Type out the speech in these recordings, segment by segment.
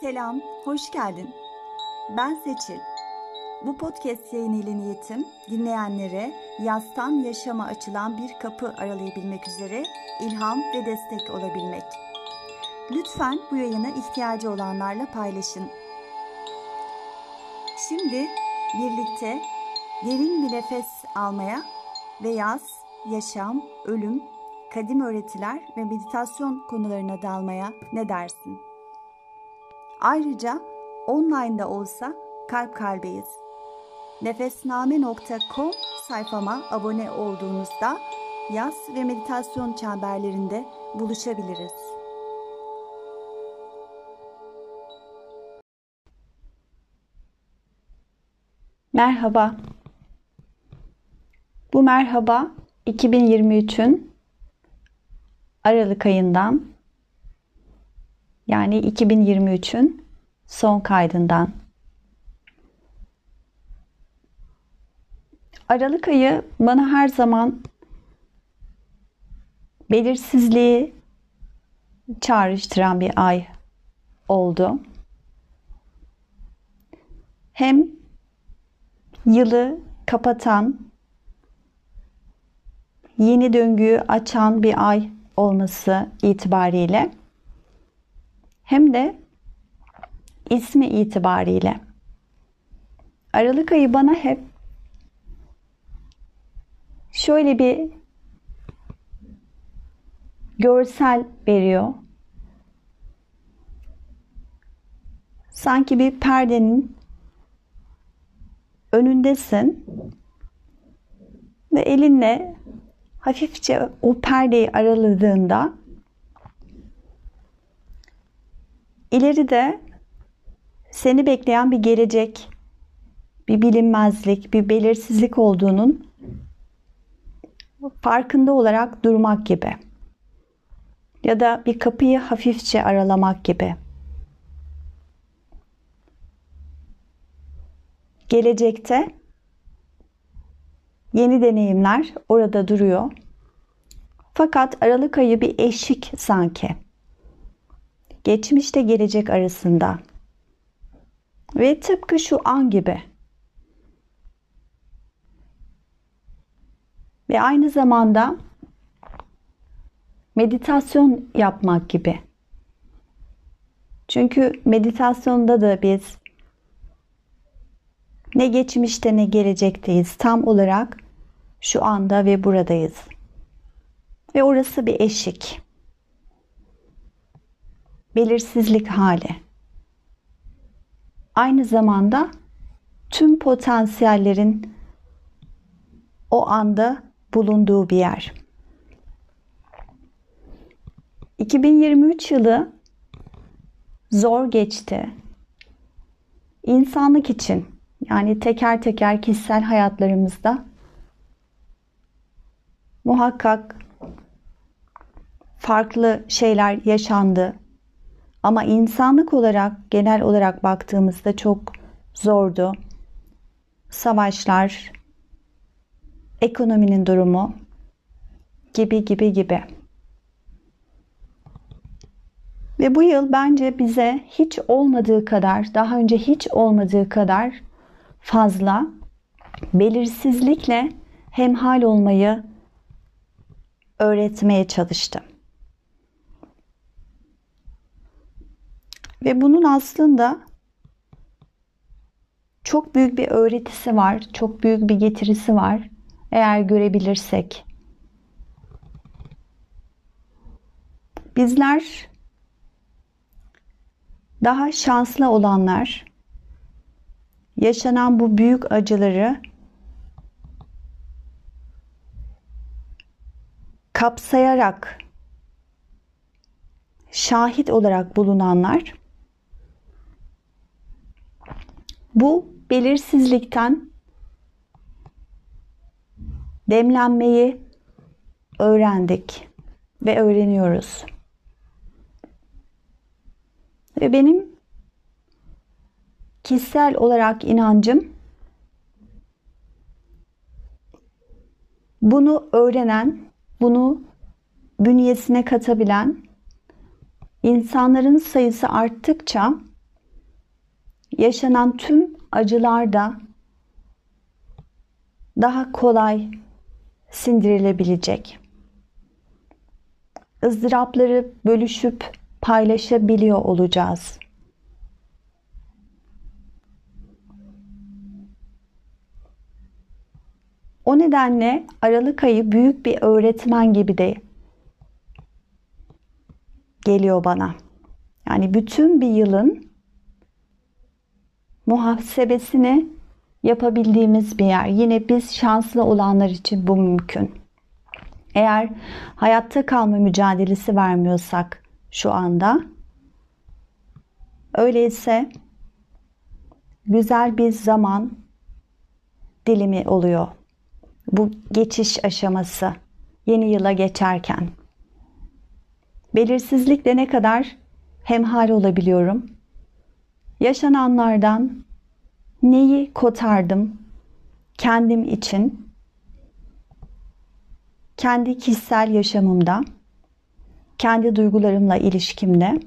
Selam, hoş geldin. Ben Seçil. Bu podcast yayını ile niyetim dinleyenlere yastan yaşama açılan bir kapı aralayabilmek üzere ilham ve destek olabilmek. Lütfen bu yayını ihtiyacı olanlarla paylaşın. Şimdi birlikte derin bir nefes almaya ve yaz, yaşam, ölüm, kadim öğretiler ve meditasyon konularına dalmaya ne dersin? Ayrıca online'da olsa kalp kalbeyiz. Nefesname.com sayfama abone olduğunuzda yaz ve meditasyon çemberlerinde buluşabiliriz. Merhaba. Bu merhaba 2023'ün Aralık ayından yani 2023'ün son kaydından. Aralık ayı bana her zaman belirsizliği çağrıştıran bir ay oldu. Hem yılı kapatan, yeni döngüyü açan bir ay olması itibariyle hem de ismi itibariyle. Aralık ayı bana hep şöyle bir görsel veriyor. Sanki bir perdenin önündesin ve elinle hafifçe o perdeyi araladığında İleride seni bekleyen bir gelecek, bir bilinmezlik, bir belirsizlik olduğunun farkında olarak durmak gibi. Ya da bir kapıyı hafifçe aralamak gibi. Gelecekte yeni deneyimler orada duruyor. Fakat Aralık ayı bir eşik sanki geçmişte gelecek arasında. Ve tıpkı şu an gibi. Ve aynı zamanda meditasyon yapmak gibi. Çünkü meditasyonda da biz ne geçmişte ne gelecekteyiz. Tam olarak şu anda ve buradayız. Ve orası bir eşik belirsizlik hali. Aynı zamanda tüm potansiyellerin o anda bulunduğu bir yer. 2023 yılı zor geçti. İnsanlık için yani teker teker kişisel hayatlarımızda muhakkak farklı şeyler yaşandı. Ama insanlık olarak genel olarak baktığımızda çok zordu. Savaşlar, ekonominin durumu gibi gibi gibi. Ve bu yıl bence bize hiç olmadığı kadar, daha önce hiç olmadığı kadar fazla belirsizlikle hemhal olmayı öğretmeye çalıştı. Ve bunun aslında çok büyük bir öğretisi var, çok büyük bir getirisi var eğer görebilirsek. Bizler daha şanslı olanlar yaşanan bu büyük acıları kapsayarak şahit olarak bulunanlar Bu belirsizlikten demlenmeyi öğrendik ve öğreniyoruz. Ve benim kişisel olarak inancım bunu öğrenen, bunu bünyesine katabilen insanların sayısı arttıkça yaşanan tüm acılarda daha kolay sindirilebilecek. ızdırapları bölüşüp paylaşabiliyor olacağız. O nedenle Aralık ayı büyük bir öğretmen gibi de geliyor bana. Yani bütün bir yılın muhasebesini yapabildiğimiz bir yer. Yine biz şanslı olanlar için bu mümkün. Eğer hayatta kalma mücadelesi vermiyorsak şu anda öyleyse güzel bir zaman dilimi oluyor. Bu geçiş aşaması yeni yıla geçerken. Belirsizlikle ne kadar hemhal olabiliyorum. Yaşananlardan neyi kotardım kendim için, kendi kişisel yaşamımda, kendi duygularımla ilişkimde,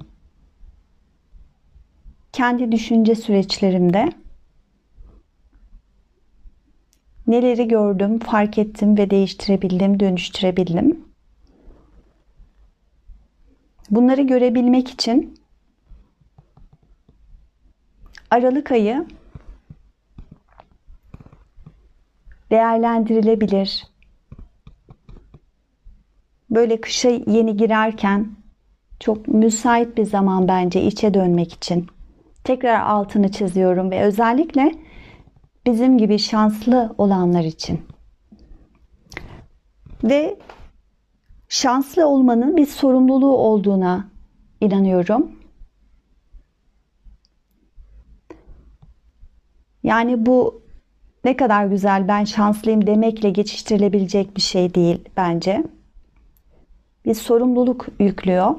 kendi düşünce süreçlerimde neleri gördüm, fark ettim ve değiştirebildim, dönüştürebildim. Bunları görebilmek için Aralık ayı değerlendirilebilir. Böyle kışa yeni girerken çok müsait bir zaman bence içe dönmek için. Tekrar altını çiziyorum ve özellikle bizim gibi şanslı olanlar için. Ve şanslı olmanın bir sorumluluğu olduğuna inanıyorum. Yani bu ne kadar güzel ben şanslıyım demekle geçiştirilebilecek bir şey değil bence. Bir sorumluluk yüklüyor.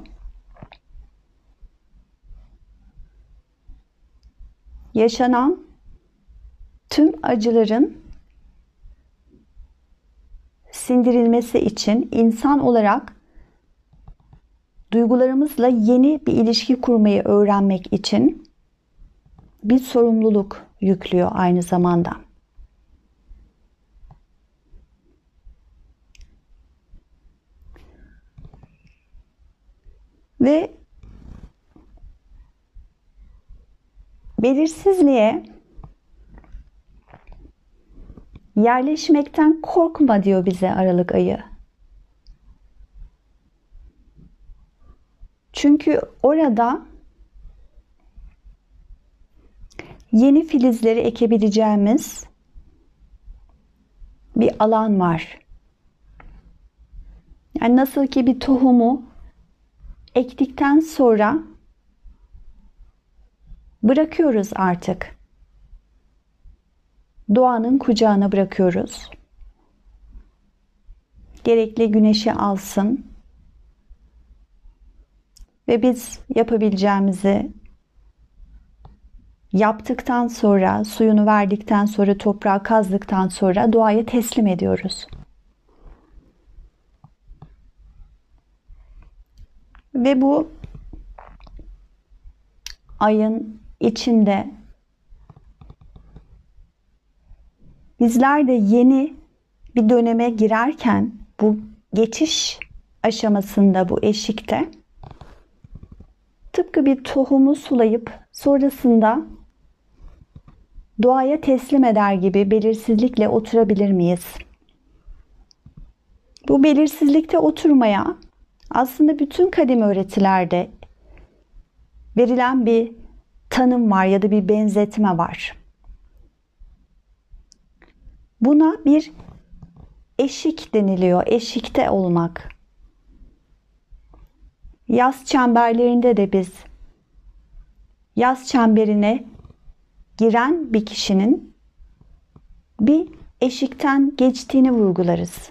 Yaşanan tüm acıların sindirilmesi için insan olarak duygularımızla yeni bir ilişki kurmayı öğrenmek için bir sorumluluk yüklüyor aynı zamanda. Ve belirsizliğe yerleşmekten korkma diyor bize Aralık ayı. Çünkü orada yeni filizleri ekebileceğimiz bir alan var. Yani nasıl ki bir tohumu ektikten sonra bırakıyoruz artık. Doğanın kucağına bırakıyoruz. Gerekli güneşi alsın. Ve biz yapabileceğimizi yaptıktan sonra, suyunu verdikten sonra, toprağı kazdıktan sonra doğaya teslim ediyoruz. Ve bu ayın içinde bizler de yeni bir döneme girerken bu geçiş aşamasında bu eşikte tıpkı bir tohumu sulayıp sonrasında doğaya teslim eder gibi belirsizlikle oturabilir miyiz? Bu belirsizlikte oturmaya aslında bütün kadim öğretilerde verilen bir tanım var ya da bir benzetme var. Buna bir eşik deniliyor. Eşikte olmak. Yaz çemberlerinde de biz yaz çemberine giren bir kişinin bir eşikten geçtiğini vurgularız.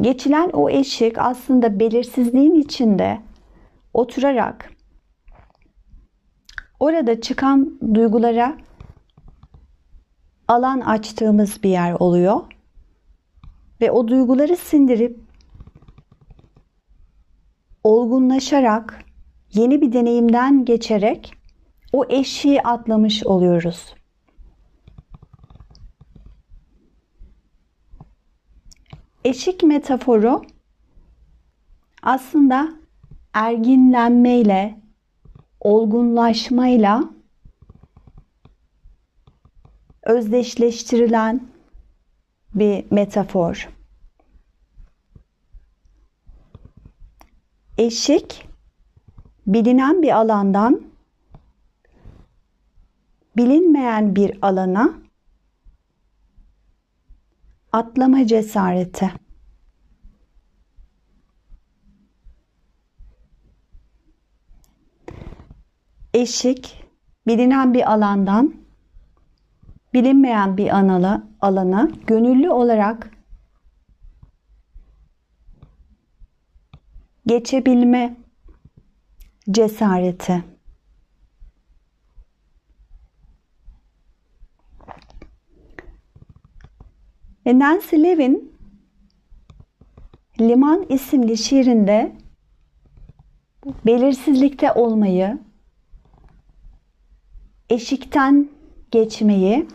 Geçilen o eşik aslında belirsizliğin içinde oturarak orada çıkan duygulara alan açtığımız bir yer oluyor. Ve o duyguları sindirip olgunlaşarak yeni bir deneyimden geçerek o eşiği atlamış oluyoruz. Eşik metaforu aslında erginlenmeyle, olgunlaşmayla özdeşleştirilen bir metafor. Eşik bilinen bir alandan bilinmeyen bir alana atlama cesareti. Eşik bilinen bir alandan bilinmeyen bir analı, alana gönüllü olarak geçebilme cesareti. Ve Nancy Levin Liman isimli şiirinde belirsizlikte olmayı, eşikten geçmeyi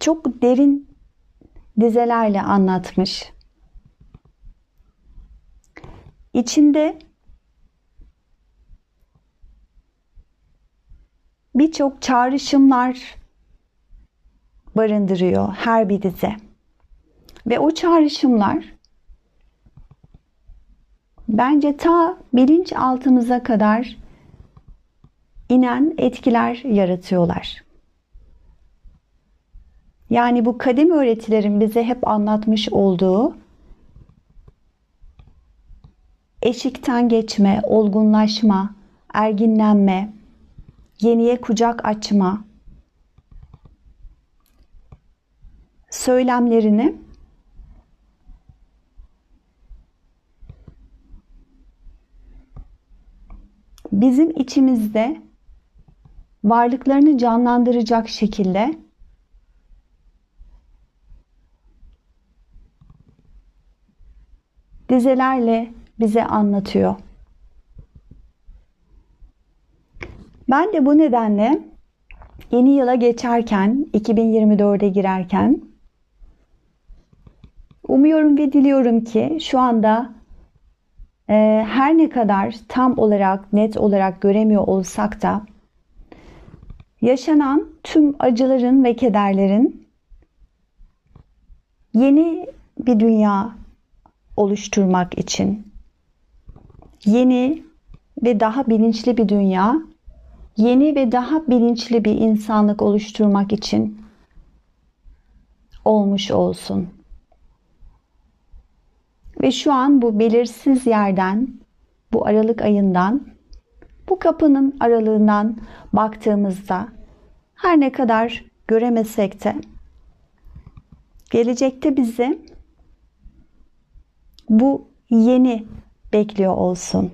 çok derin dizelerle anlatmış. İçinde birçok çağrışımlar barındırıyor her bir dize. Ve o çağrışımlar bence ta bilinç altımıza kadar inen etkiler yaratıyorlar. Yani bu kadim öğretilerin bize hep anlatmış olduğu eşikten geçme, olgunlaşma, erginlenme, yeniye kucak açma söylemlerini bizim içimizde varlıklarını canlandıracak şekilde dizelerle bize anlatıyor. Ben de bu nedenle yeni yıla geçerken, 2024'e girerken umuyorum ve diliyorum ki şu anda e, her ne kadar tam olarak, net olarak göremiyor olsak da yaşanan tüm acıların ve kederlerin yeni bir dünya oluşturmak için yeni ve daha bilinçli bir dünya, yeni ve daha bilinçli bir insanlık oluşturmak için olmuş olsun. Ve şu an bu belirsiz yerden, bu Aralık ayından, bu kapının aralığından baktığımızda her ne kadar göremesek de gelecekte bizi bu yeni bekliyor olsun.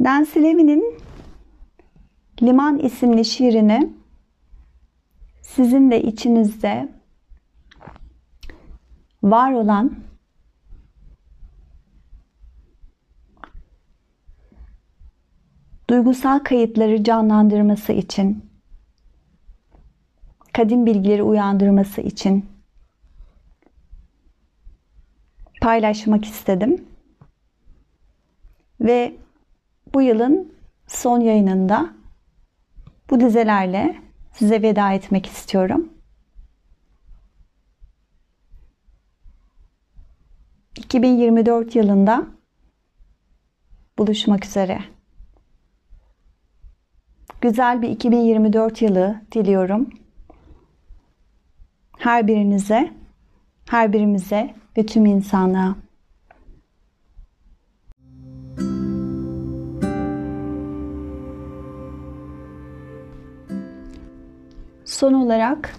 Nancy Levin'in Liman isimli şiirini sizin de içinizde var olan duygusal kayıtları canlandırması için, kadim bilgileri uyandırması için paylaşmak istedim. Ve bu yılın son yayınında bu dizelerle size veda etmek istiyorum. 2024 yılında buluşmak üzere. Güzel bir 2024 yılı diliyorum. Her birinize, her birimize ve tüm insanlığa. Son olarak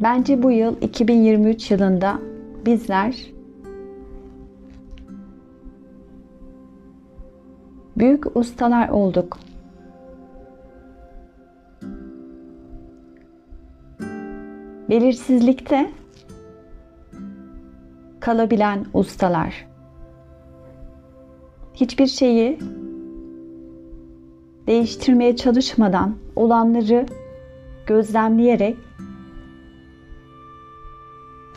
bence bu yıl 2023 yılında bizler büyük ustalar olduk. Belirsizlikte kalabilen ustalar. Hiçbir şeyi değiştirmeye çalışmadan olanları gözlemleyerek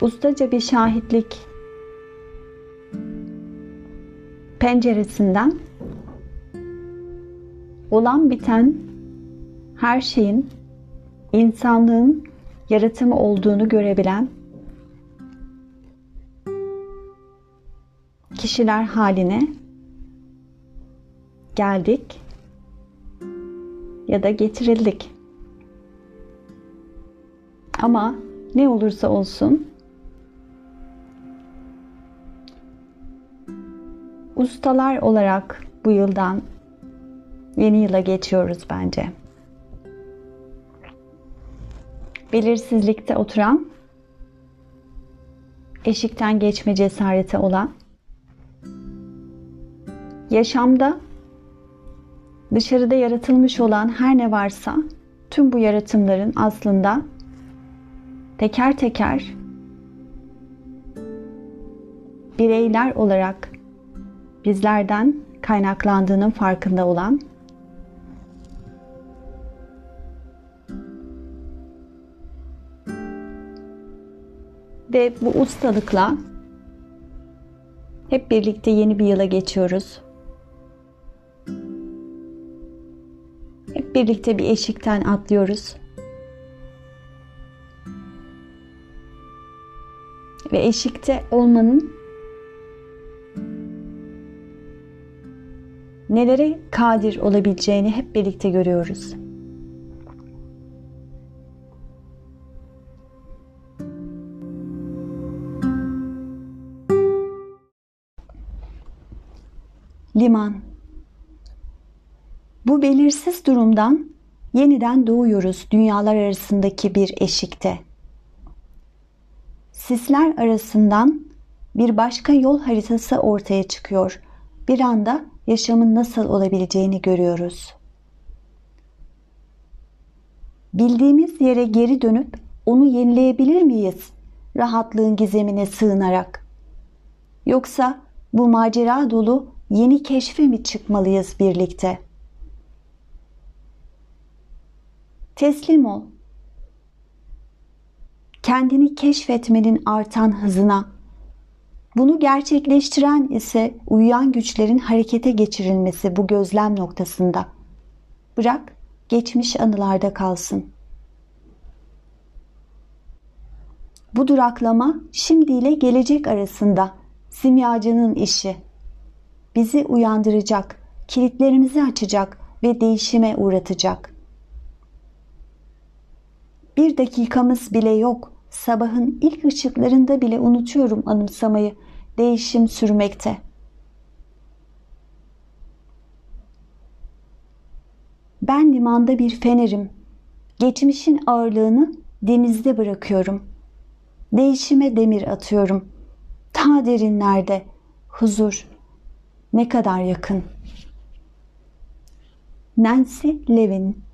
ustaca bir şahitlik penceresinden olan biten her şeyin insanlığın yaratımı olduğunu görebilen kişiler haline geldik ya da getirildik. Ama ne olursa olsun ustalar olarak bu yıldan yeni yıla geçiyoruz bence. Belirsizlikte oturan, eşikten geçme cesareti olan, yaşamda dışarıda yaratılmış olan her ne varsa tüm bu yaratımların aslında teker teker bireyler olarak bizlerden kaynaklandığının farkında olan ve bu ustalıkla hep birlikte yeni bir yıla geçiyoruz. Hep birlikte bir eşikten atlıyoruz. Ve eşikte olmanın nelere kadir olabileceğini hep birlikte görüyoruz. Liman Bu belirsiz durumdan yeniden doğuyoruz dünyalar arasındaki bir eşikte. Sisler arasından bir başka yol haritası ortaya çıkıyor. Bir anda yaşamın nasıl olabileceğini görüyoruz. Bildiğimiz yere geri dönüp onu yenileyebilir miyiz? Rahatlığın gizemine sığınarak. Yoksa bu macera dolu yeni keşfe mi çıkmalıyız birlikte? Teslim ol. Kendini keşfetmenin artan hızına bunu gerçekleştiren ise uyuyan güçlerin harekete geçirilmesi bu gözlem noktasında. Bırak geçmiş anılarda kalsın. Bu duraklama şimdi ile gelecek arasında simyacının işi. Bizi uyandıracak, kilitlerimizi açacak ve değişime uğratacak. Bir dakikamız bile yok. Sabahın ilk ışıklarında bile unutuyorum anımsamayı değişim sürmekte. Ben limanda bir fenerim. Geçmişin ağırlığını denizde bırakıyorum. Değişime demir atıyorum. Ta derinlerde huzur ne kadar yakın. Nancy Levin